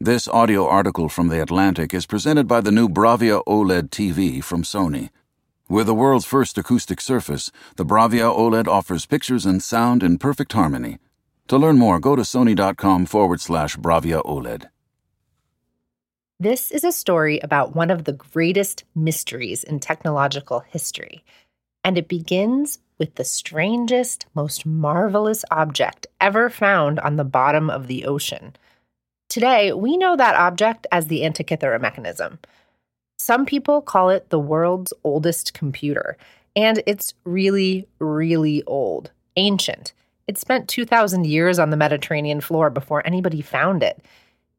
This audio article from The Atlantic is presented by the new Bravia OLED TV from Sony. With the world's first acoustic surface, the Bravia OLED offers pictures and sound in perfect harmony. To learn more, go to sony.com forward slash Bravia OLED. This is a story about one of the greatest mysteries in technological history, and it begins with the strangest, most marvelous object ever found on the bottom of the ocean. Today, we know that object as the Antikythera mechanism. Some people call it the world's oldest computer, and it's really, really old, ancient. It spent 2,000 years on the Mediterranean floor before anybody found it.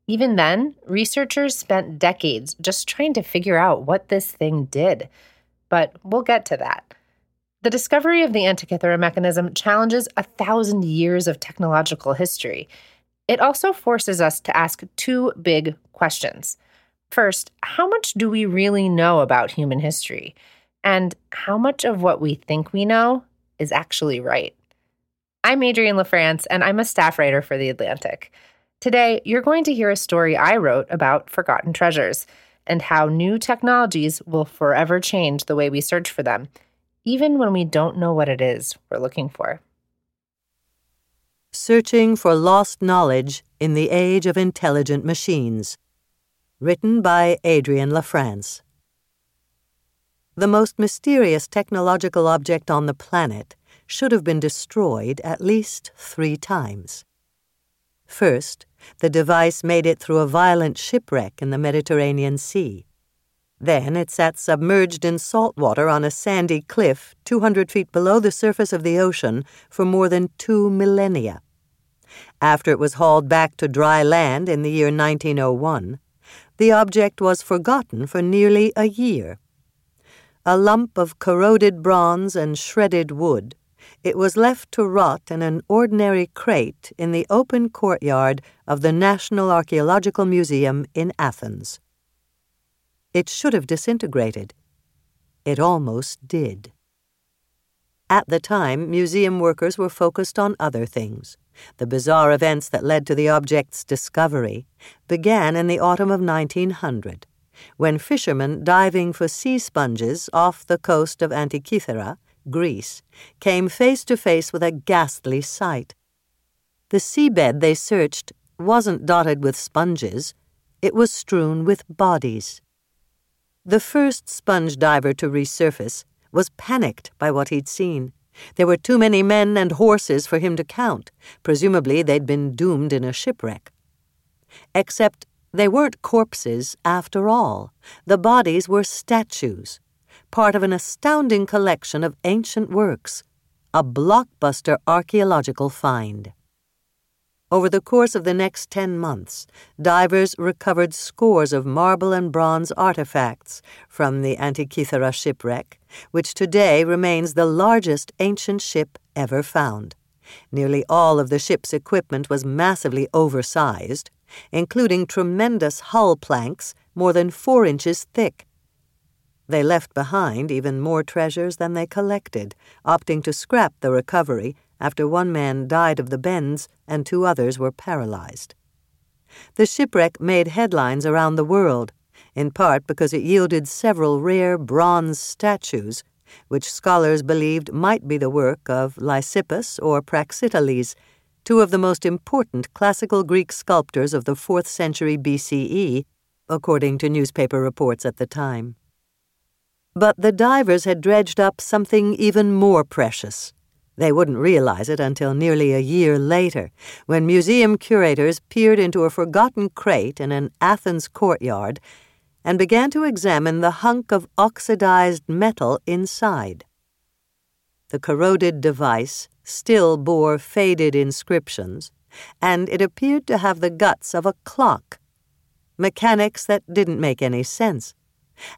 Even then, researchers spent decades just trying to figure out what this thing did. But we'll get to that. The discovery of the Antikythera mechanism challenges a thousand years of technological history. It also forces us to ask two big questions. First, how much do we really know about human history? And how much of what we think we know is actually right? I'm Adrienne LaFrance, and I'm a staff writer for The Atlantic. Today, you're going to hear a story I wrote about forgotten treasures and how new technologies will forever change the way we search for them, even when we don't know what it is we're looking for. Searching for Lost Knowledge in the Age of Intelligent Machines. Written by Adrienne LaFrance. The most mysterious technological object on the planet should have been destroyed at least three times. First, the device made it through a violent shipwreck in the Mediterranean Sea. Then it sat submerged in salt water on a sandy cliff 200 feet below the surface of the ocean for more than two millennia. After it was hauled back to dry land in the year 1901, the object was forgotten for nearly a year. A lump of corroded bronze and shredded wood, it was left to rot in an ordinary crate in the open courtyard of the National Archaeological Museum in Athens. It should have disintegrated. It almost did. At the time, museum workers were focused on other things. The bizarre events that led to the object's discovery began in the autumn of 1900, when fishermen diving for sea sponges off the coast of Antikythera, Greece, came face to face with a ghastly sight. The seabed they searched wasn't dotted with sponges, it was strewn with bodies. The first sponge diver to resurface was panicked by what he'd seen. There were too many men and horses for him to count. Presumably, they'd been doomed in a shipwreck. Except they weren't corpses after all. The bodies were statues, part of an astounding collection of ancient works, a blockbuster archaeological find. Over the course of the next 10 months, divers recovered scores of marble and bronze artifacts from the Antikythera shipwreck, which today remains the largest ancient ship ever found. Nearly all of the ship's equipment was massively oversized, including tremendous hull planks more than four inches thick. They left behind even more treasures than they collected, opting to scrap the recovery after one man died of the bends and two others were paralyzed. The shipwreck made headlines around the world, in part because it yielded several rare bronze statues, which scholars believed might be the work of Lysippus or Praxiteles, two of the most important classical Greek sculptors of the 4th century BCE, according to newspaper reports at the time. But the divers had dredged up something even more precious they wouldn't realize it until nearly a year later, when museum curators peered into a forgotten crate in an Athens courtyard and began to examine the hunk of oxidized metal inside. The corroded device still bore faded inscriptions, and it appeared to have the guts of a clock. Mechanics that didn't make any sense.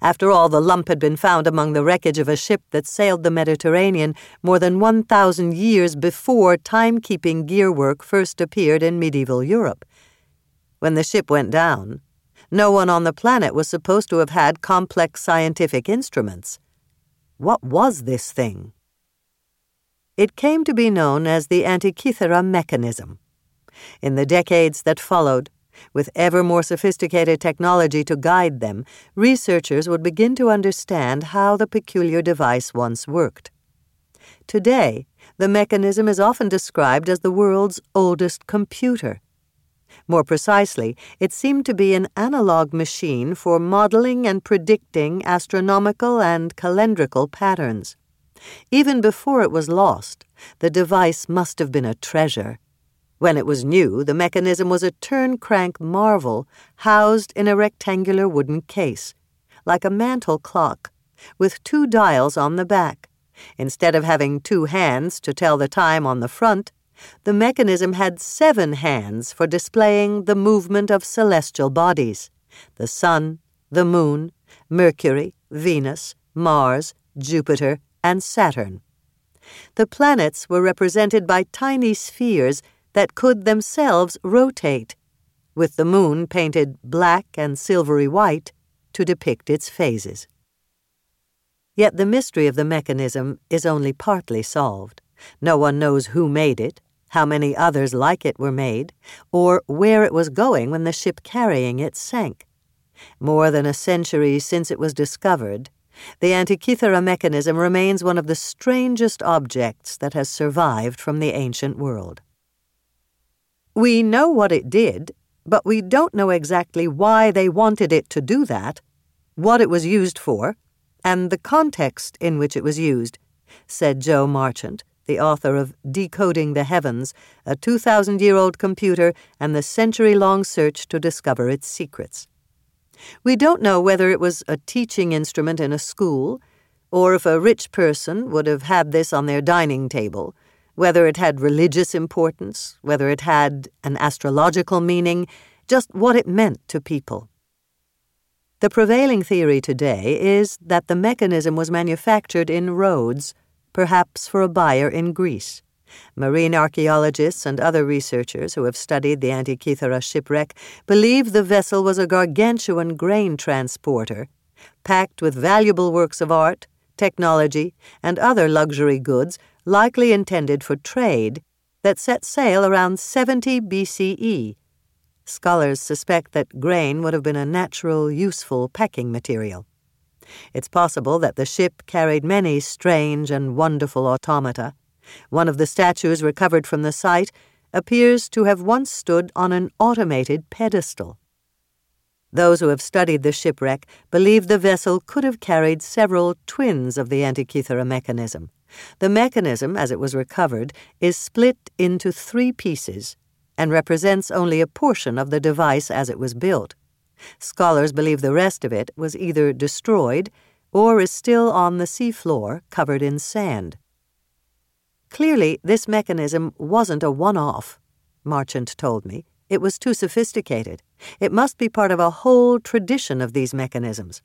After all, the lump had been found among the wreckage of a ship that sailed the Mediterranean more than 1,000 years before timekeeping gearwork first appeared in medieval Europe. When the ship went down, no one on the planet was supposed to have had complex scientific instruments. What was this thing? It came to be known as the Antikythera mechanism. In the decades that followed, With ever more sophisticated technology to guide them, researchers would begin to understand how the peculiar device once worked. Today, the mechanism is often described as the world's oldest computer. More precisely, it seemed to be an analog machine for modeling and predicting astronomical and calendrical patterns. Even before it was lost, the device must have been a treasure. When it was new, the mechanism was a turn crank marvel housed in a rectangular wooden case, like a mantel clock, with two dials on the back. Instead of having two hands to tell the time on the front, the mechanism had seven hands for displaying the movement of celestial bodies the Sun, the Moon, Mercury, Venus, Mars, Jupiter, and Saturn. The planets were represented by tiny spheres that could themselves rotate, with the moon painted black and silvery white to depict its phases. Yet the mystery of the mechanism is only partly solved. No one knows who made it, how many others like it were made, or where it was going when the ship carrying it sank. More than a century since it was discovered, the Antikythera mechanism remains one of the strangest objects that has survived from the ancient world. We know what it did, but we don't know exactly why they wanted it to do that, what it was used for, and the context in which it was used, said Jo Marchant, the author of Decoding the Heavens, a 2,000 year old computer and the century long search to discover its secrets. We don't know whether it was a teaching instrument in a school, or if a rich person would have had this on their dining table whether it had religious importance, whether it had an astrological meaning, just what it meant to people. The prevailing theory today is that the mechanism was manufactured in Rhodes, perhaps for a buyer in Greece. Marine archaeologists and other researchers who have studied the Antikythera shipwreck believe the vessel was a gargantuan grain transporter, packed with valuable works of art, technology, and other luxury goods likely intended for trade, that set sail around 70 BCE. Scholars suspect that grain would have been a natural, useful packing material. It's possible that the ship carried many strange and wonderful automata. One of the statues recovered from the site appears to have once stood on an automated pedestal. Those who have studied the shipwreck believe the vessel could have carried several twins of the Antikythera mechanism. The mechanism, as it was recovered, is split into three pieces and represents only a portion of the device as it was built. Scholars believe the rest of it was either destroyed or is still on the seafloor covered in sand. Clearly, this mechanism wasn't a one off, Marchant told me. It was too sophisticated. It must be part of a whole tradition of these mechanisms.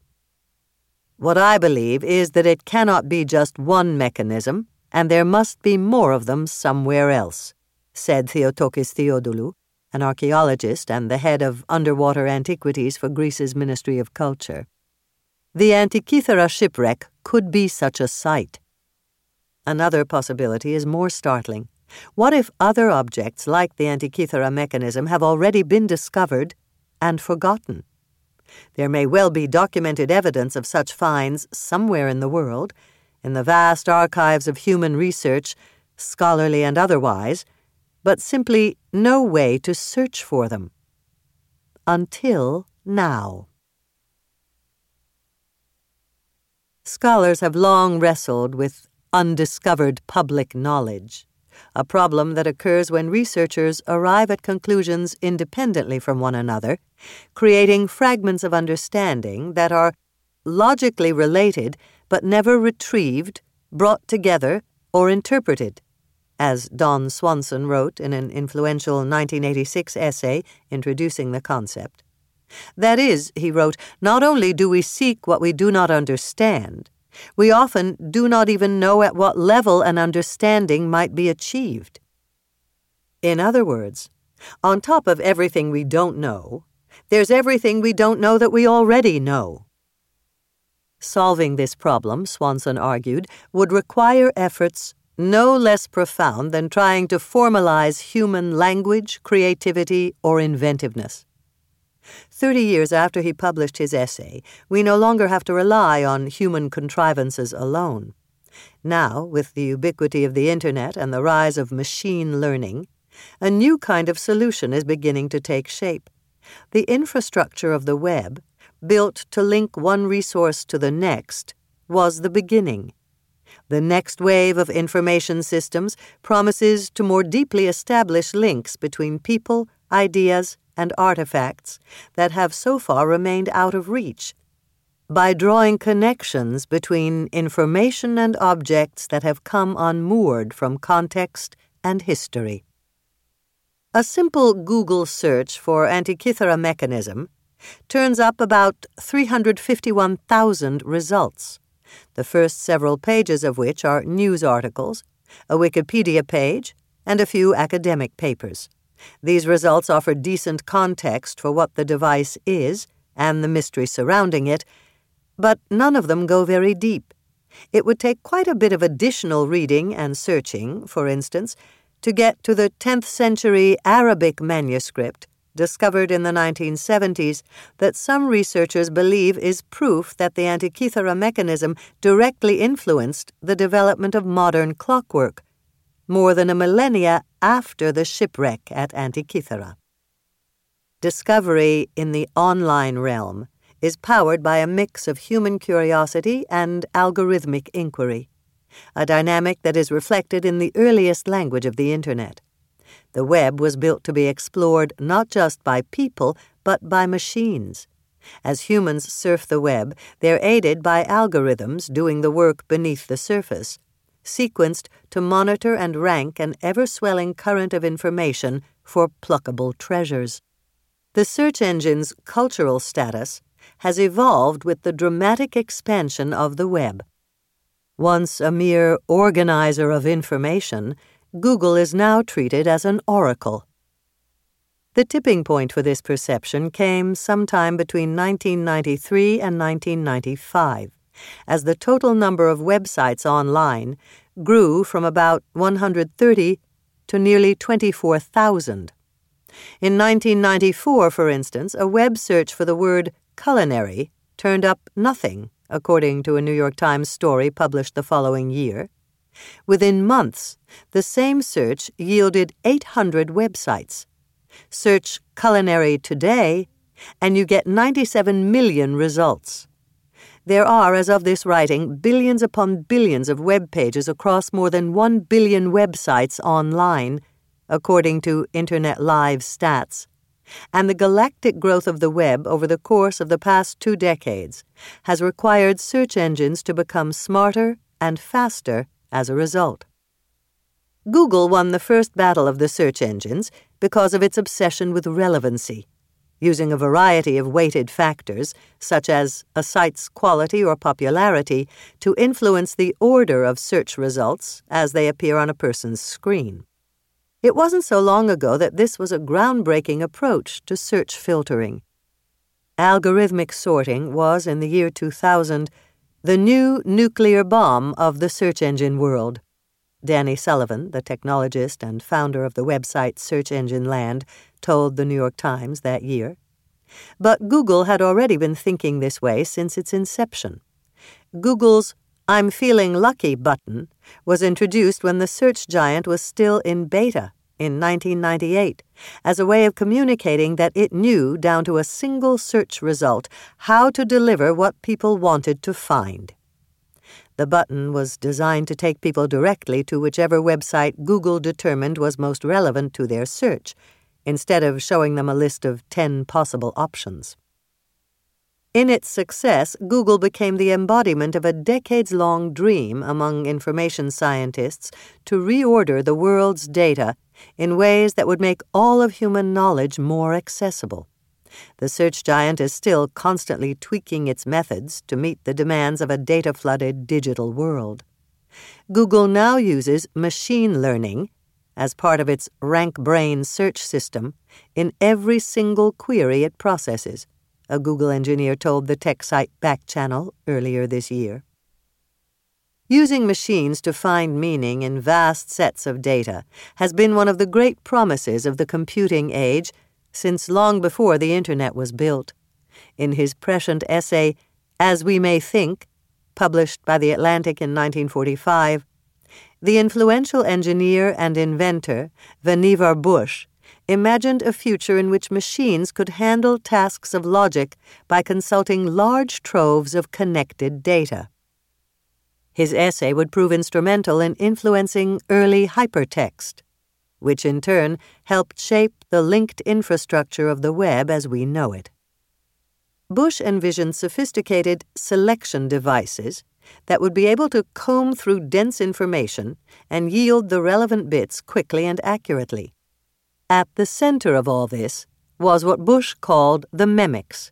What I believe is that it cannot be just one mechanism, and there must be more of them somewhere else, said Theotokis Theodoulou, an archaeologist and the head of underwater antiquities for Greece's Ministry of Culture. The Antikythera shipwreck could be such a site. Another possibility is more startling. What if other objects like the Antikythera mechanism have already been discovered and forgotten? There may well be documented evidence of such finds somewhere in the world, in the vast archives of human research, scholarly and otherwise, but simply no way to search for them. Until now. Scholars have long wrestled with undiscovered public knowledge a problem that occurs when researchers arrive at conclusions independently from one another, creating fragments of understanding that are logically related but never retrieved, brought together, or interpreted. As Don Swanson wrote in an influential 1986 essay introducing the concept. That is, he wrote, not only do we seek what we do not understand, we often do not even know at what level an understanding might be achieved. In other words, on top of everything we don't know, there's everything we don't know that we already know. Solving this problem, Swanson argued, would require efforts no less profound than trying to formalize human language, creativity, or inventiveness. Thirty years after he published his essay, we no longer have to rely on human contrivances alone. Now, with the ubiquity of the Internet and the rise of machine learning, a new kind of solution is beginning to take shape. The infrastructure of the web, built to link one resource to the next, was the beginning. The next wave of information systems promises to more deeply establish links between people, ideas, and artifacts that have so far remained out of reach by drawing connections between information and objects that have come unmoored from context and history. A simple Google search for Antikythera mechanism turns up about 351,000 results, the first several pages of which are news articles, a Wikipedia page, and a few academic papers. These results offer decent context for what the device is and the mystery surrounding it, but none of them go very deep. It would take quite a bit of additional reading and searching, for instance, to get to the 10th century Arabic manuscript discovered in the 1970s that some researchers believe is proof that the Antikythera mechanism directly influenced the development of modern clockwork, more than a millennia after the shipwreck at Antikythera. Discovery in the online realm is powered by a mix of human curiosity and algorithmic inquiry, a dynamic that is reflected in the earliest language of the Internet. The web was built to be explored not just by people, but by machines. As humans surf the web, they're aided by algorithms doing the work beneath the surface, sequenced to monitor and rank an ever swelling current of information for pluckable treasures. The search engine's cultural status has evolved with the dramatic expansion of the web. Once a mere organizer of information, Google is now treated as an oracle. The tipping point for this perception came sometime between 1993 and 1995 as the total number of websites online grew from about 130 to nearly 24,000. In 1994, for instance, a web search for the word culinary turned up nothing, according to a New York Times story published the following year. Within months, the same search yielded 800 websites. Search culinary today, and you get 97 million results. There are, as of this writing, billions upon billions of web pages across more than 1 billion websites online, according to Internet Live stats. And the galactic growth of the web over the course of the past two decades has required search engines to become smarter and faster as a result. Google won the first battle of the search engines because of its obsession with relevancy using a variety of weighted factors, such as a site's quality or popularity, to influence the order of search results as they appear on a person's screen. It wasn't so long ago that this was a groundbreaking approach to search filtering. Algorithmic sorting was, in the year 2000, the new nuclear bomb of the search engine world. Danny Sullivan, the technologist and founder of the website Search Engine Land, told the New York Times that year. But Google had already been thinking this way since its inception. Google's I'm feeling lucky button was introduced when the search giant was still in beta in 1998 as a way of communicating that it knew down to a single search result how to deliver what people wanted to find. The button was designed to take people directly to whichever website Google determined was most relevant to their search, instead of showing them a list of 10 possible options. In its success, Google became the embodiment of a decades long dream among information scientists to reorder the world's data in ways that would make all of human knowledge more accessible. The search giant is still constantly tweaking its methods to meet the demands of a data flooded digital world. Google now uses machine learning as part of its RankBrain search system in every single query it processes, a Google engineer told the tech site Backchannel earlier this year. Using machines to find meaning in vast sets of data has been one of the great promises of the computing age since long before the Internet was built. In his prescient essay, As We May Think, published by The Atlantic in 1945, the influential engineer and inventor, Vannevar Bush, imagined a future in which machines could handle tasks of logic by consulting large troves of connected data. His essay would prove instrumental in influencing early hypertext, which in turn helped shape the linked infrastructure of the web as we know it. Bush envisioned sophisticated selection devices that would be able to comb through dense information and yield the relevant bits quickly and accurately. At the center of all this was what Bush called the Memex,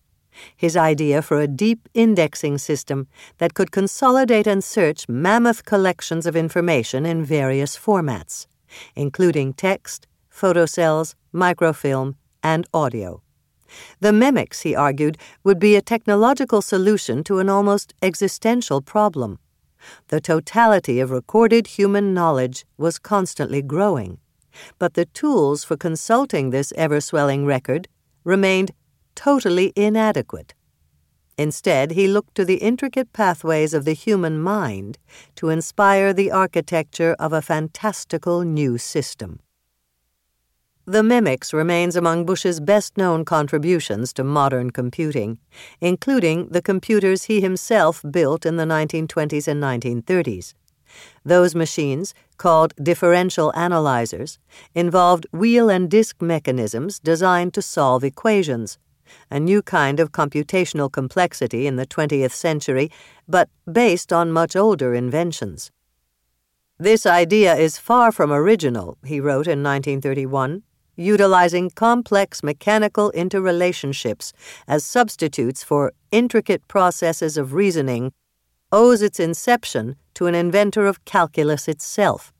his idea for a deep indexing system that could consolidate and search mammoth collections of information in various formats, including text, photocells, microfilm, and audio. The Memex, he argued, would be a technological solution to an almost existential problem. The totality of recorded human knowledge was constantly growing but the tools for consulting this ever swelling record remained totally inadequate. Instead, he looked to the intricate pathways of the human mind to inspire the architecture of a fantastical new system. The Memex remains among Bush's best known contributions to modern computing, including the computers he himself built in the 1920s and 1930s. Those machines, called differential analyzers, involved wheel and disk mechanisms designed to solve equations, a new kind of computational complexity in the 20th century, but based on much older inventions. This idea is far from original, he wrote in 1931, utilizing complex mechanical interrelationships as substitutes for intricate processes of reasoning owes its inception to an inventor of calculus itself.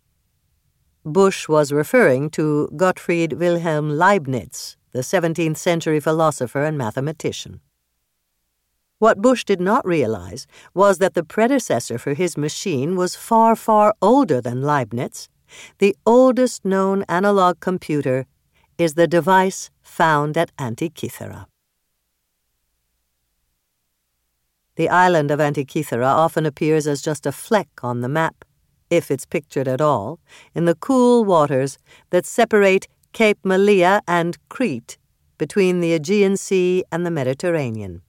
Bush was referring to Gottfried Wilhelm Leibniz, the 17th century philosopher and mathematician. What Bush did not realize was that the predecessor for his machine was far, far older than Leibniz. The oldest known analog computer is the device found at Antikythera. The island of Antikythera often appears as just a fleck on the map, if it's pictured at all, in the cool waters that separate Cape Malea and Crete between the Aegean Sea and the Mediterranean.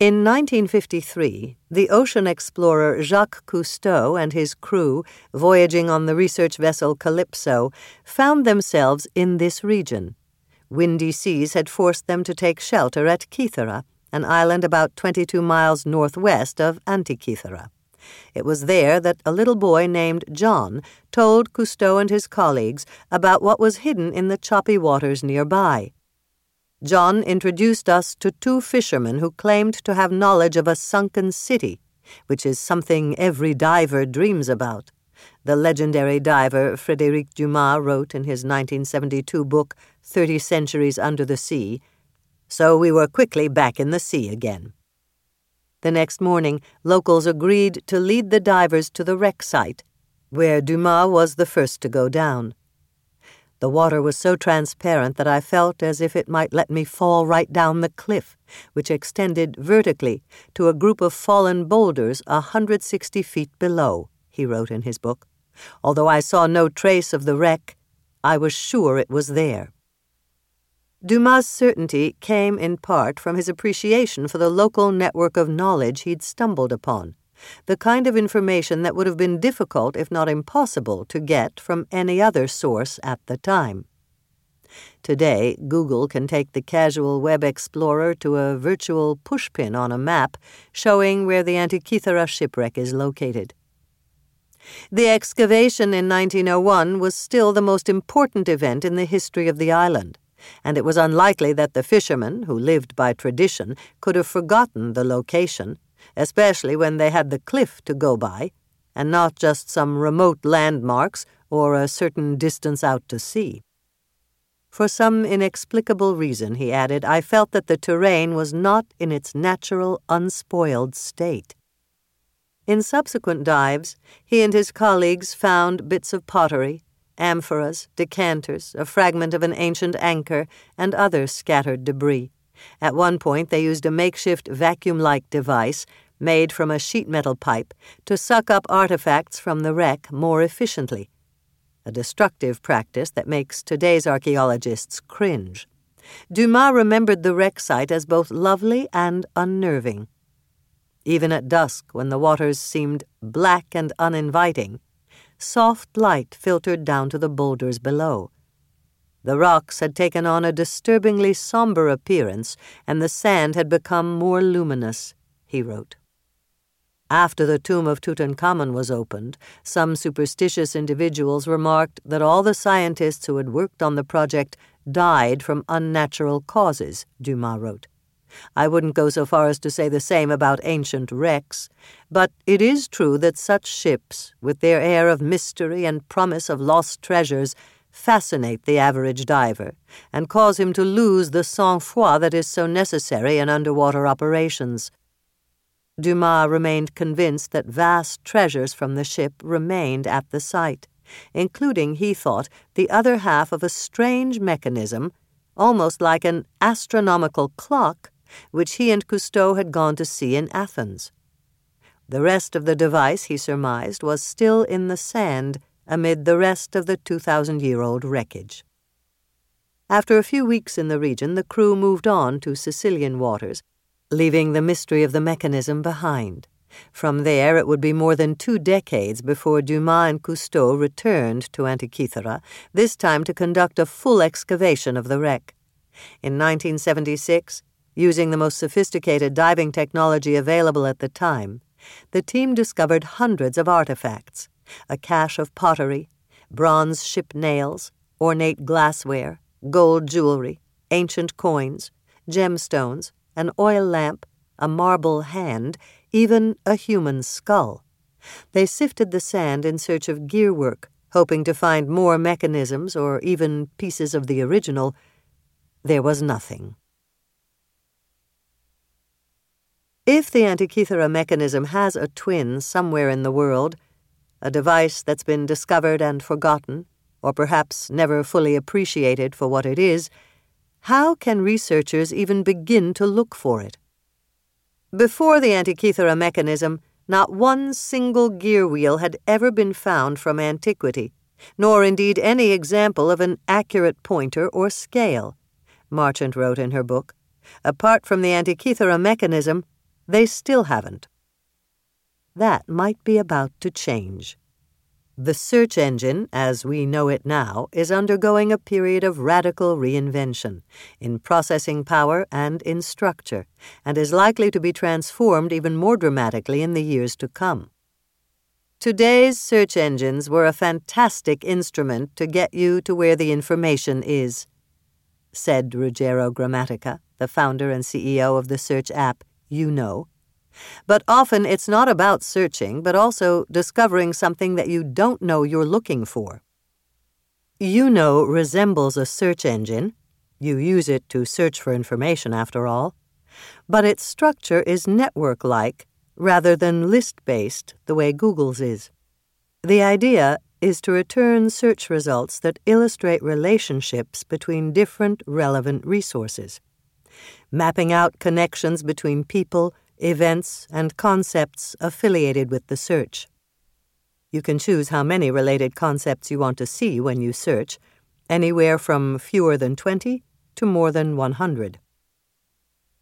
In 1953, the ocean explorer Jacques Cousteau and his crew, voyaging on the research vessel Calypso, found themselves in this region. Windy seas had forced them to take shelter at Kythera, an island about 22 miles northwest of Antikythera. It was there that a little boy named John told Cousteau and his colleagues about what was hidden in the choppy waters nearby. John introduced us to two fishermen who claimed to have knowledge of a sunken city, which is something every diver dreams about. The legendary diver Frédéric Dumas wrote in his 1972 book, Thirty Centuries Under the Sea so we were quickly back in the sea again. The next morning, locals agreed to lead the divers to the wreck site, where Dumas was the first to go down. The water was so transparent that I felt as if it might let me fall right down the cliff, which extended vertically to a group of fallen boulders a 160 feet below, he wrote in his book. Although I saw no trace of the wreck, I was sure it was there. Dumas' certainty came in part from his appreciation for the local network of knowledge he'd stumbled upon, the kind of information that would have been difficult, if not impossible, to get from any other source at the time. Today, Google can take the casual web explorer to a virtual pushpin on a map showing where the Antikythera shipwreck is located. The excavation in 1901 was still the most important event in the history of the island and it was unlikely that the fishermen, who lived by tradition, could have forgotten the location, especially when they had the cliff to go by, and not just some remote landmarks or a certain distance out to sea. For some inexplicable reason, he added, I felt that the terrain was not in its natural, unspoiled state. In subsequent dives, he and his colleagues found bits of pottery, amphoras, decanters, a fragment of an ancient anchor, and other scattered debris. At one point, they used a makeshift vacuum like device made from a sheet metal pipe to suck up artifacts from the wreck more efficiently. A destructive practice that makes today's archaeologists cringe. Dumas remembered the wreck site as both lovely and unnerving. Even at dusk, when the waters seemed black and uninviting, soft light filtered down to the boulders below. The rocks had taken on a disturbingly somber appearance, and the sand had become more luminous, he wrote. After the tomb of Tutankhamun was opened, some superstitious individuals remarked that all the scientists who had worked on the project died from unnatural causes, Dumas wrote. I wouldn't go so far as to say the same about ancient wrecks, but it is true that such ships, with their air of mystery and promise of lost treasures, fascinate the average diver and cause him to lose the sang froid that is so necessary in underwater operations. Dumas remained convinced that vast treasures from the ship remained at the site, including, he thought, the other half of a strange mechanism, almost like an astronomical clock, which he and Cousteau had gone to see in Athens. The rest of the device, he surmised, was still in the sand amid the rest of the 2,000 year old wreckage. After a few weeks in the region, the crew moved on to Sicilian waters, leaving the mystery of the mechanism behind. From there, it would be more than two decades before Dumas and Cousteau returned to Antikythera, this time to conduct a full excavation of the wreck. In 1976, using the most sophisticated diving technology available at the time, the team discovered hundreds of artifacts a cache of pottery, bronze ship nails, ornate glassware, gold jewelry, ancient coins, gemstones, an oil lamp, a marble hand, even a human skull. They sifted the sand in search of gearwork, hoping to find more mechanisms or even pieces of the original. There was nothing. If the Antikythera mechanism has a twin somewhere in the world, a device that's been discovered and forgotten, or perhaps never fully appreciated for what it is, how can researchers even begin to look for it? Before the Antikythera mechanism, not one single gear wheel had ever been found from antiquity, nor indeed any example of an accurate pointer or scale, Marchant wrote in her book. Apart from the Antikythera mechanism, they still haven't. That might be about to change. The search engine, as we know it now, is undergoing a period of radical reinvention in processing power and in structure, and is likely to be transformed even more dramatically in the years to come. Today's search engines were a fantastic instrument to get you to where the information is, said Ruggero Gramatica, the founder and CEO of the search app Yewno but often it's not about searching, but also discovering something that you don't know you're looking for. Yewno resembles a search engine. You use it to search for information, after all. But its structure is network like rather than list based, the way Google's is. The idea is to return search results that illustrate relationships between different relevant resources. Mapping out connections between people events, and concepts affiliated with the search. You can choose how many related concepts you want to see when you search, anywhere from fewer than 20 to more than 100.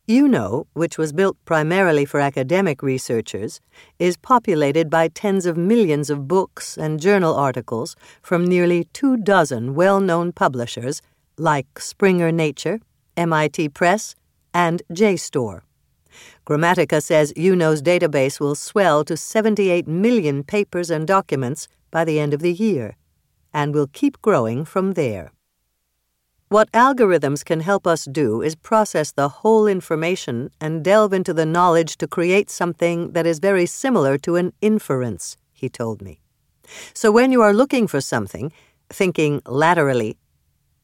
Yewno, which was built primarily for academic researchers, is populated by tens of millions of books and journal articles from nearly two dozen well known publishers like Springer Nature, MIT Press, and JSTOR. Gramatica says Yewno's database will swell to 78 million papers and documents by the end of the year, and will keep growing from there. What algorithms can help us do is process the whole information and delve into the knowledge to create something that is very similar to an inference, he told me. So when you are looking for something, thinking laterally,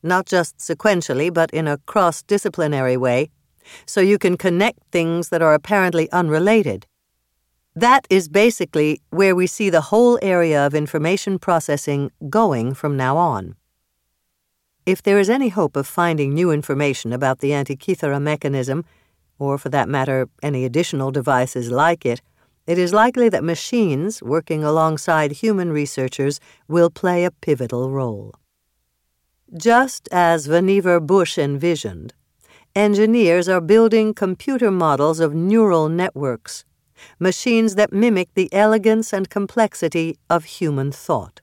not just sequentially, but in a cross disciplinary way, so you can connect things that are apparently unrelated. That is basically where we see the whole area of information processing going from now on. If there is any hope of finding new information about the Antikythera mechanism, or for that matter, any additional devices like it, it is likely that machines working alongside human researchers will play a pivotal role. Just as Vannevar Bush envisioned, engineers are building computer models of neural networks, machines that mimic the elegance and complexity of human thought.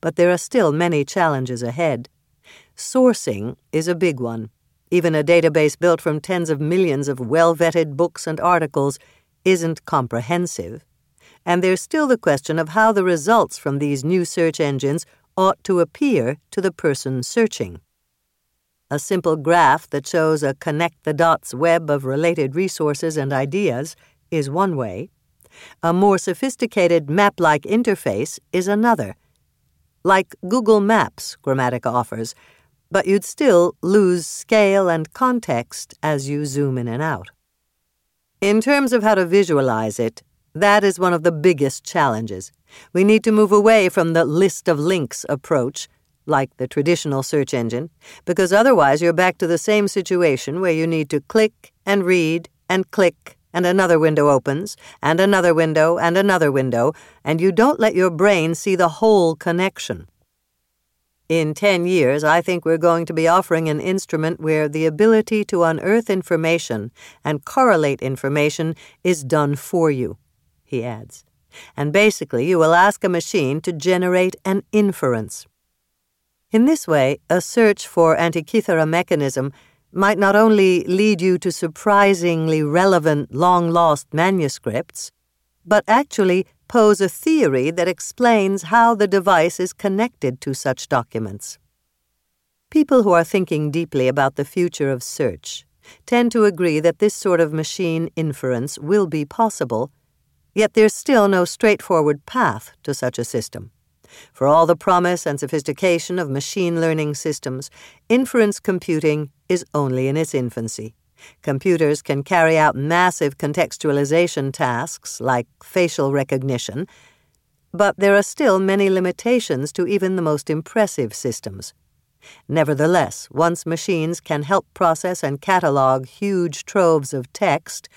But there are still many challenges ahead. Sourcing is a big one. Even a database built from tens of millions of well vetted books and articles isn't comprehensive. And there's still the question of how the results from these new search engines ought to appear to the person searching. A simple graph that shows a connect the dots web of related resources and ideas is one way. A more sophisticated map like interface is another. Like Google Maps, Gramatica offers, but you'd still lose scale and context as you zoom in and out. In terms of how to visualize it, that is one of the biggest challenges. We need to move away from the list of links approach, like the traditional search engine, because otherwise you're back to the same situation where you need to click and read and click, and another window opens, and another window, and another window, and you don't let your brain see the whole connection. In 10 years, I think we're going to be offering an instrument where the ability to unearth information and correlate information is done for you, he adds. And basically, you will ask a machine to generate an inference. In this way, a search for Antikythera mechanism might not only lead you to surprisingly relevant long lost manuscripts, but actually pose a theory that explains how the device is connected to such documents. People who are thinking deeply about the future of search tend to agree that this sort of machine inference will be possible, yet there's still no straightforward path to such a system. For all the promise and sophistication of machine learning systems, inference computing is only in its infancy. Computers can carry out massive contextualization tasks like facial recognition, but there are still many limitations to even the most impressive systems. Nevertheless, once machines can help process and catalog huge troves of text,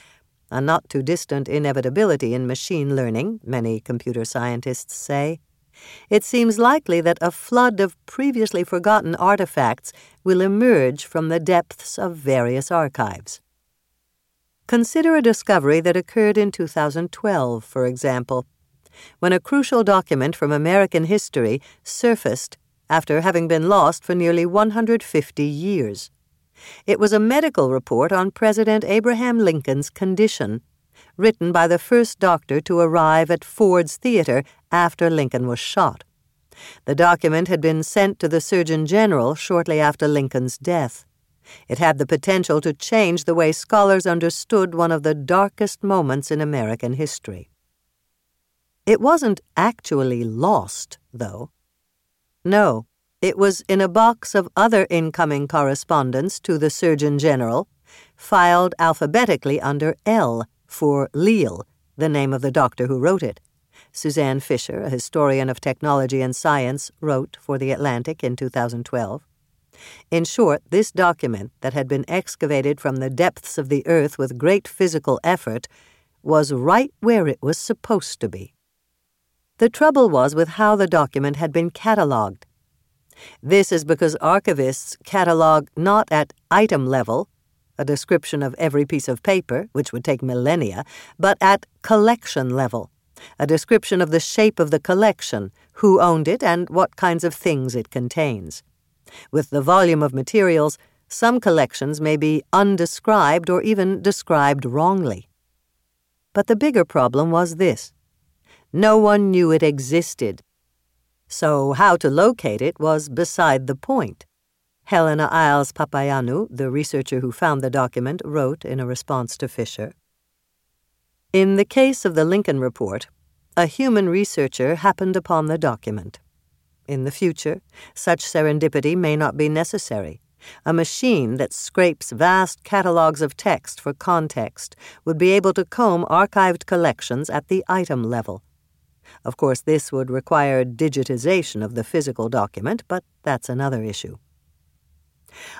a not too distant inevitability in machine learning, many computer scientists say, it seems likely that a flood of previously forgotten artifacts will emerge from the depths of various archives. Consider a discovery that occurred in 2012, for example, when a crucial document from American history surfaced after having been lost for nearly 150 years. It was a medical report on President Abraham Lincoln's condition written by the first doctor to arrive at Ford's Theater after Lincoln was shot. The document had been sent to the Surgeon General shortly after Lincoln's death. It had the potential to change the way scholars understood one of the darkest moments in American history. It wasn't actually lost, though. No, it was in a box of other incoming correspondence to the Surgeon General, filed alphabetically under L for Leale, the name of the doctor who wrote it. Suzanne Fischer, a historian of technology and science, wrote for The Atlantic in 2012. In short, this document, that had been excavated from the depths of the earth with great physical effort, was right where it was supposed to be. The trouble was with how the document had been catalogued. This is because archivists catalog not at item level, a description of every piece of paper, which would take millennia, but at collection level, a description of the shape of the collection, who owned it, and what kinds of things it contains. With the volume of materials, some collections may be undescribed or even described wrongly. But the bigger problem was this no one knew it existed. So, how to locate it was beside the point. Helena Iles Papaioannou, the researcher who found the document, wrote in a response to Fischer. In the case of the Lincoln Report, a human researcher happened upon the document. In the future, such serendipity may not be necessary, A machine that scrapes vast catalogs of text for context would be able to comb archived collections at the item level. Of course, this would require digitization of the physical document, but that's another issue.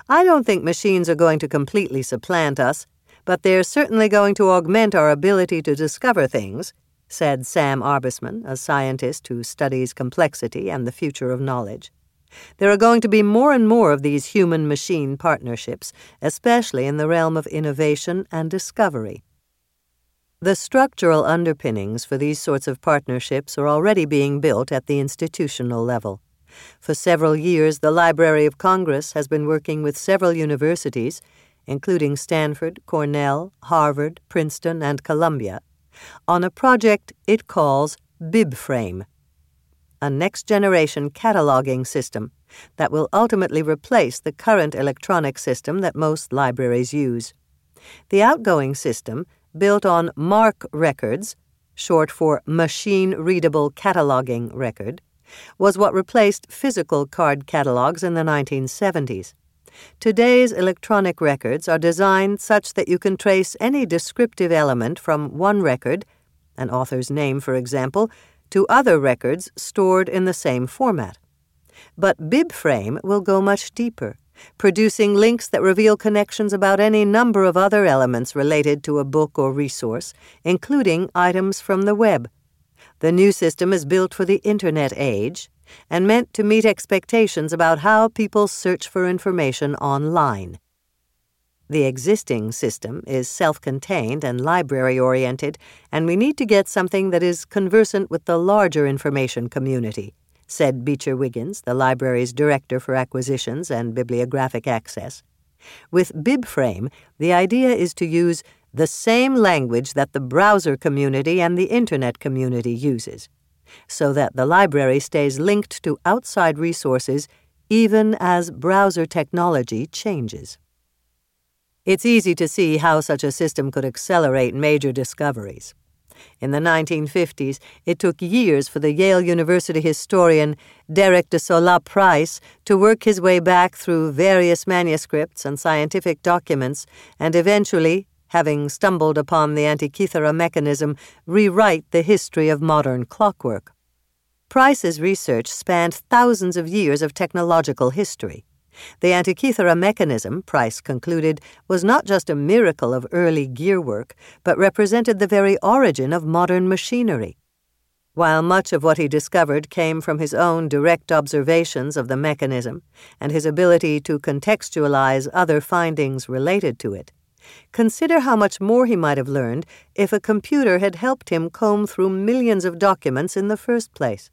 I don't think machines are going to completely supplant us, but they're certainly going to augment our ability to discover things, said Sam Arbesman, a scientist who studies complexity and the future of knowledge. There are going to be more and more of these human machine partnerships, especially in the realm of innovation and discovery. The structural underpinnings for these sorts of partnerships are already being built at the institutional level. For several years, the Library of Congress has been working with several universities, including Stanford, Cornell, Harvard, Princeton, and Columbia, on a project it calls BibFrame, a next generation cataloging system that will ultimately replace the current electronic system that most libraries use. The outgoing system, built on MARC records, short for Machine Readable Cataloging Record, was what replaced physical card catalogs in the 1970s. Today's electronic records are designed such that you can trace any descriptive element from one record, an author's name, for example, to other records stored in the same format. But BibFrame will go much deeper, producing links that reveal connections about any number of other elements related to a book or resource, including items from the web. The new system is built for the Internet age and meant to meet expectations about how people search for information online. The existing system is self contained and library oriented, and we need to get something that is conversant with the larger information community, said Beecher Wiggins, the library's director for acquisitions and bibliographic access. With BibFrame, the idea is to use the same language that the browser community and the Internet community uses so that the library stays linked to outside resources even as browser technology changes. It's easy to see how such a system could accelerate major discoveries. In the 1950s, it took years for the Yale University historian Derek de Solla Price to work his way back through various manuscripts and scientific documents and eventually, having stumbled upon the Antikythera mechanism, rewrite the history of modern clockwork. Price's research spanned thousands of years of technological history. The Antikythera mechanism, Price concluded, was not just a miracle of early gearwork, but represented the very origin of modern machinery. While much of what he discovered came from his own direct observations of the mechanism and his ability to contextualize other findings related to it, Consider how much more he might have learned if a computer had helped him comb through millions of documents in the first place.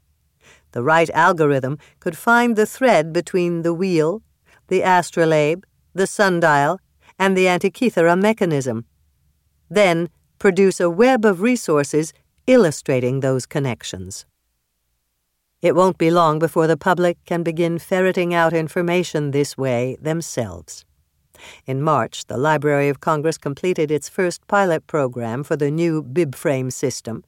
The right algorithm could find the thread between the wheel, the astrolabe, the sundial, and the Antikythera mechanism. Then produce a web of resources illustrating those connections. It won't be long before the public can begin ferreting out information this way themselves. In March, the Library of Congress completed its first pilot program for the new BibFrame system,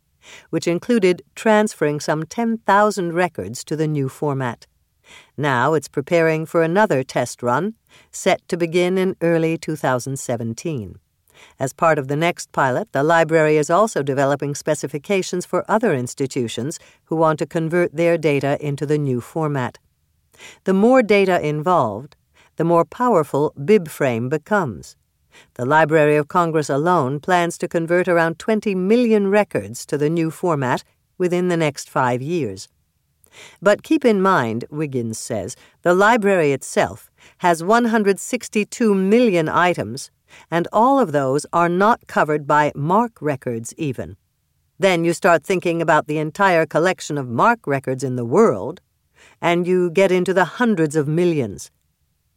which included transferring some 10,000 records to the new format. Now it's preparing for another test run, set to begin in early 2017. As part of the next pilot, the library is also developing specifications for other institutions who want to convert their data into the new format. The more data involved, the more powerful BibFrame becomes. The Library of Congress alone plans to convert around 20 million records to the new format within the next five years. But keep in mind, Wiggins says, the library itself has 162 million items, and all of those are not covered by MARC records, even. Then you start thinking about the entire collection of MARC records in the world, and you get into the hundreds of millions.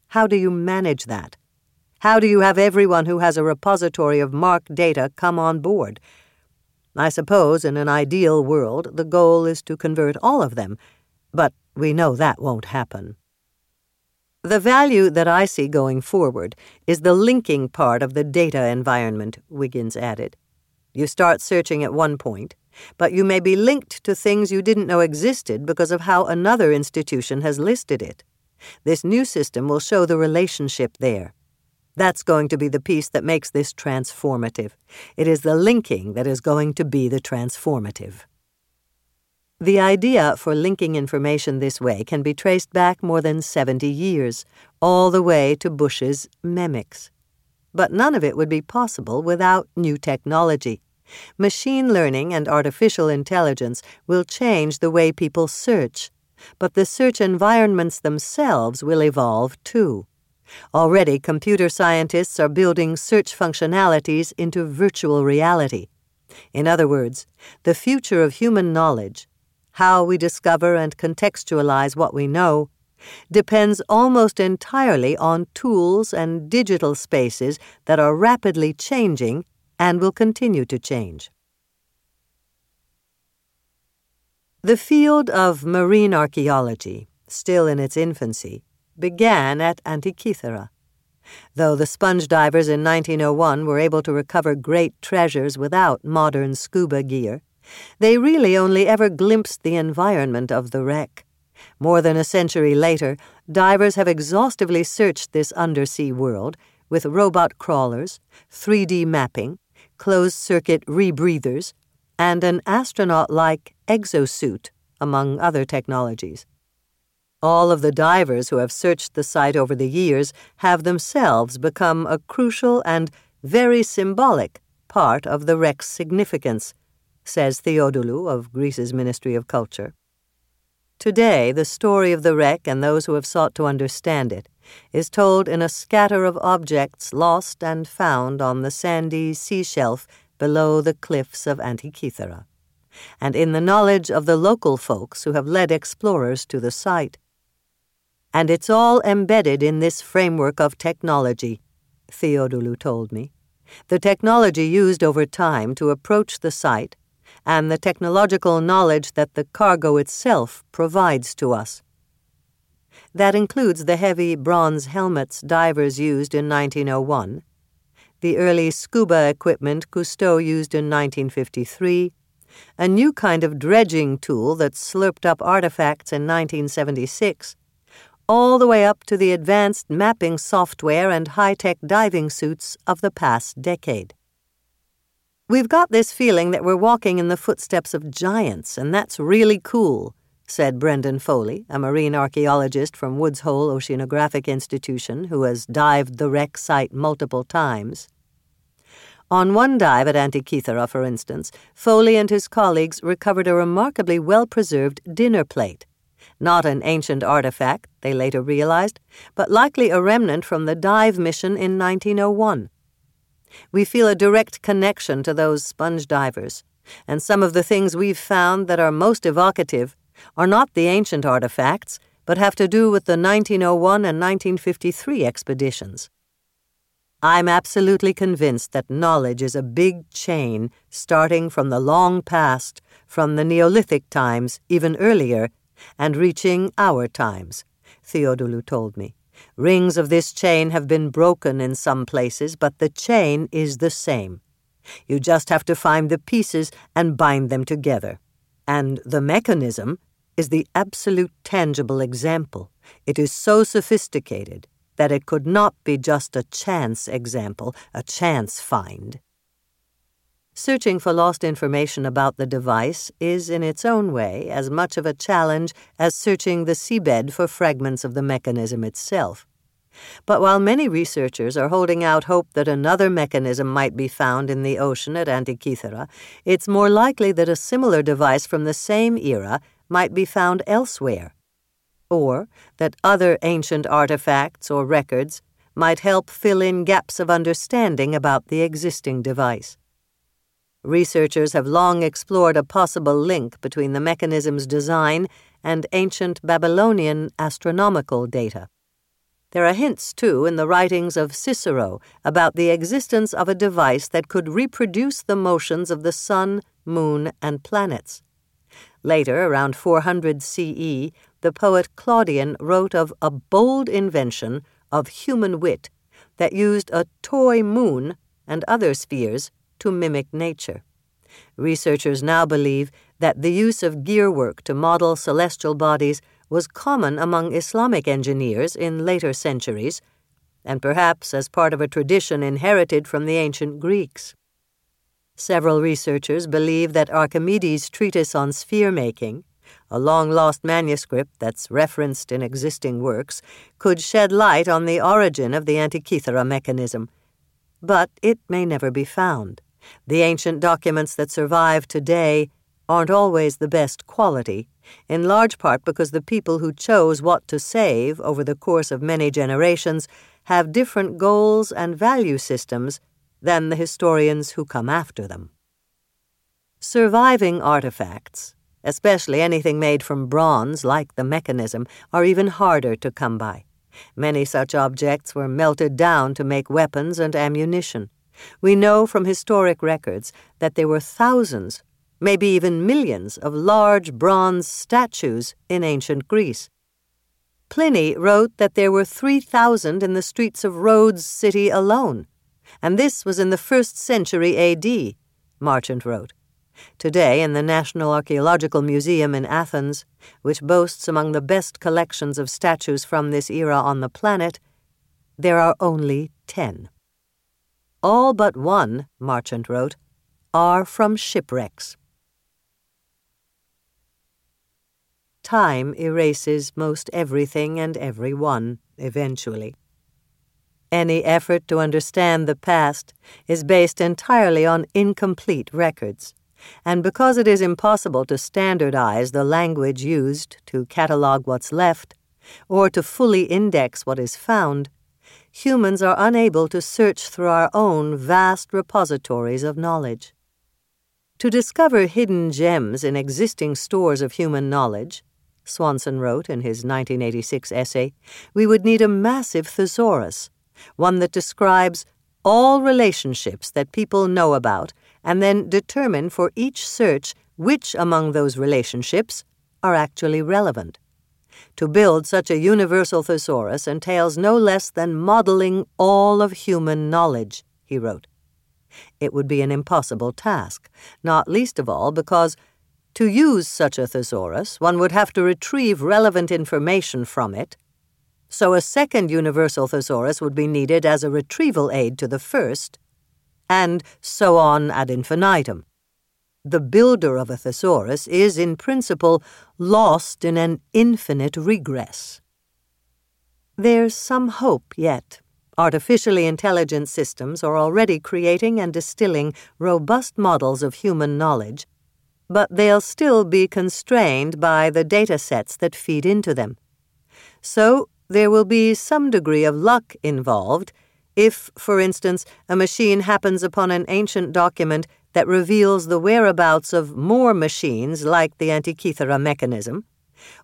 How do you manage that? How do you have everyone who has a repository of MARC data come on board? I suppose in an ideal world the goal is to convert all of them, but we know that won't happen. The value that I see going forward is the linking part of the data environment, Wiggins added. You start searching at one point, but you may be linked to things you didn't know existed because of how another institution has listed it. This new system will show the relationship there. That's going to be the piece that makes this transformative. It is the linking that is going to be the transformative. The idea for linking information this way can be traced back more than 70 years, all the way to Bush's Memex. But none of it would be possible without new technology. Machine learning and artificial intelligence will change the way people search, but the search environments themselves will evolve too. Already, computer scientists are building search functionalities into virtual reality. In other words, the future of human knowledge, how we discover and contextualize what we know, depends almost entirely on tools and digital spaces that are rapidly changing and will continue to change. The field of marine archaeology, still in its infancy, began at Antikythera. Though the sponge divers in 1901 were able to recover great treasures without modern scuba gear, they really only ever glimpsed the environment of the wreck. More than a century later, divers have exhaustively searched this undersea world with robot crawlers, 3D mapping, closed circuit rebreathers, and an astronaut like exosuit, among other technologies. All of the divers who have searched the site over the years have themselves become a crucial and very symbolic part of the wreck's significance, says Theodoulou of Greece's Ministry of Culture. Today, the story of the wreck and those who have sought to understand it is told in a scatter of objects lost and found on the sandy sea shelf below the cliffs of Antikythera, and in the knowledge of the local folks who have led explorers to the site. And it's all embedded in this framework of technology, Theodoulou told me. The technology used over time to approach the site, and the technological knowledge that the cargo itself provides to us. That includes the heavy bronze helmets divers used in 1901 the early scuba equipment Cousteau used in 1953, a new kind of dredging tool that slurped up artifacts in 1976, all the way up to the advanced mapping software and high tech diving suits of the past decade. We've got this feeling that we're walking in the footsteps of giants, and that's really cool, said Brendan Foley, a marine archaeologist from Woods Hole Oceanographic Institution who has dived the wreck site multiple times. On one dive at Antikythera, for instance, Foley and his colleagues recovered a remarkably well preserved dinner plate. Not an ancient artifact, they later realized, but likely a remnant from the dive mission in 1901. We feel a direct connection to those sponge divers, and some of the things we've found that are most evocative are not the ancient artifacts, but have to do with the 1901 and 1953 expeditions. I'm absolutely convinced that knowledge is a big chain starting from the long past, from the Neolithic times, even earlier, and reaching our times, Theodoulou told me. Rings of this chain have been broken in some places, but the chain is the same. You just have to find the pieces and bind them together. And the mechanism is the absolute tangible example. It is so sophisticated that it could not be just a chance example, a chance find. Searching for lost information about the device is, in its own way, as much of a challenge as searching the seabed for fragments of the mechanism itself. But while many researchers are holding out hope that another mechanism might be found in the ocean at Antikythera, it's more likely that a similar device from the same era might be found elsewhere or that other ancient artifacts or records might help fill in gaps of understanding about the existing device. Researchers have long explored a possible link between the mechanism's design and ancient Babylonian astronomical data. There are hints, too, in the writings of Cicero about the existence of a device that could reproduce the motions of the sun, moon, and planets. Later, around 400 CE, the poet Claudian wrote of a bold invention of human wit that used a toy moon and other spheres to mimic nature. Researchers now believe that the use of gearwork to model celestial bodies was common among Islamic engineers in later centuries, and perhaps as part of a tradition inherited from the ancient Greeks. Several researchers believe that Archimedes' treatise on sphere making, a long lost manuscript that's referenced in existing works, could shed light on the origin of the Antikythera mechanism. But it may never be found. The ancient documents that survive today aren't always the best quality, in large part because the people who chose what to save over the course of many generations have different goals and value systems than the historians who come after them. Surviving artifacts, especially anything made from bronze like the mechanism, are even harder to come by. Many such objects were melted down to make weapons and ammunition. We know from historic records that there were thousands maybe even millions of large bronze statues in ancient Greece. Pliny wrote that there were 3,000 in the streets of Rhodes city alone, and this was in the first century AD, Marchant wrote. Today, in the National Archaeological Museum in Athens, which boasts among the best collections of statues from this era on the planet, there are only ten. All but one, Marchant wrote, are from shipwrecks. Time erases most everything and everyone, eventually. Any effort to understand the past is based entirely on incomplete records, and because it is impossible to standardize the language used to catalog what's left, or to fully index what is found, humans are unable to search through our own vast repositories of knowledge. To discover hidden gems in existing stores of human knowledge, Swanson wrote in his 1986 essay, we would need a massive thesaurus, one that describes all relationships that people know about and then determine for each search which among those relationships are actually relevant. To build such a universal thesaurus entails no less than modeling all of human knowledge, he wrote. It would be an impossible task, not least of all because to use such a thesaurus, one would have to retrieve relevant information from it, so a second universal thesaurus would be needed as a retrieval aid to the first, and so on ad infinitum. The builder of a thesaurus is, in principle, lost in an infinite regress. There's some hope yet. Artificially intelligent systems are already creating and distilling robust models of human knowledge but they'll still be constrained by the data sets that feed into them. So there will be some degree of luck involved if, for instance, a machine happens upon an ancient document that reveals the whereabouts of more machines like the Antikythera mechanism,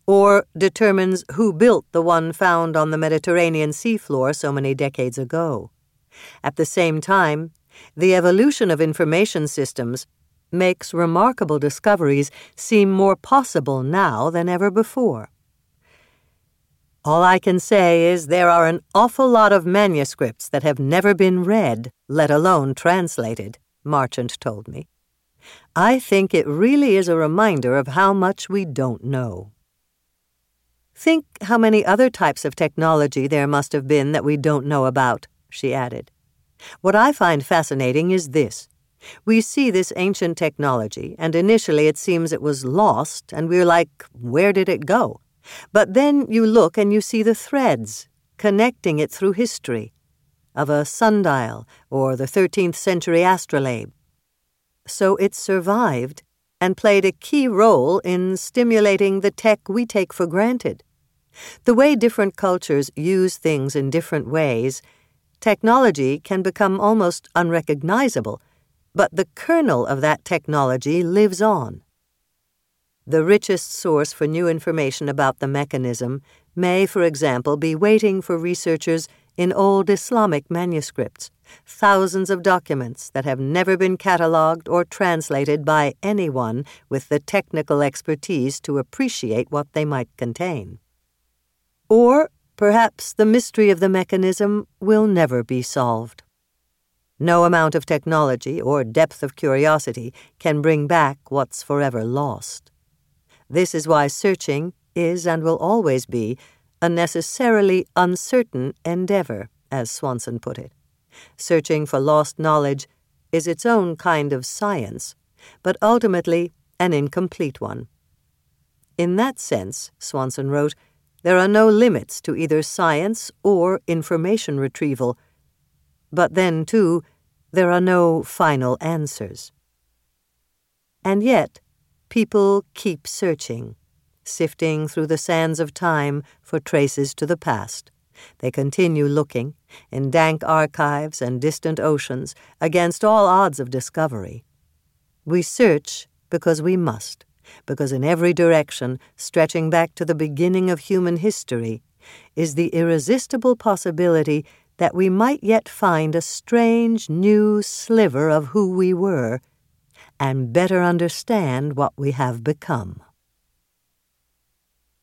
or determines who built the one found on the Mediterranean seafloor so many decades ago. At the same time, the evolution of information systems makes remarkable discoveries seem more possible now than ever before. All I can say is there are an awful lot of manuscripts that have never been read, let alone translated, Marchant told me. I think it really is a reminder of how much we don't know. Think how many other types of technology there must have been that we don't know about, she added. What I find fascinating is this we see this ancient technology, and initially it seems it was lost, and we're like, where did it go? But then you look and you see the threads, connecting it through history, of a sundial or the 13th century astrolabe. So it survived and played a key role in stimulating the tech we take for granted. The way different cultures use things in different ways, technology can become almost unrecognizable but the kernel of that technology lives on. The richest source for new information about the mechanism may, for example, be waiting for researchers in old Islamic manuscripts, thousands of documents that have never been catalogued or translated by anyone with the technical expertise to appreciate what they might contain. Or perhaps the mystery of the mechanism will never be solved. No amount of technology or depth of curiosity can bring back what's forever lost. This is why searching is and will always be a necessarily uncertain endeavor, as Swanson put it. Searching for lost knowledge is its own kind of science, but ultimately an incomplete one. In that sense, Swanson wrote, there are no limits to either science or information retrieval. But then, too, there are no final answers. And yet, people keep searching, sifting through the sands of time for traces to the past. They continue looking, in dank archives and distant oceans, against all odds of discovery. We search because we must, because in every direction, stretching back to the beginning of human history, is the irresistible possibility that we might yet find a strange new sliver of who we were and better understand what we have become.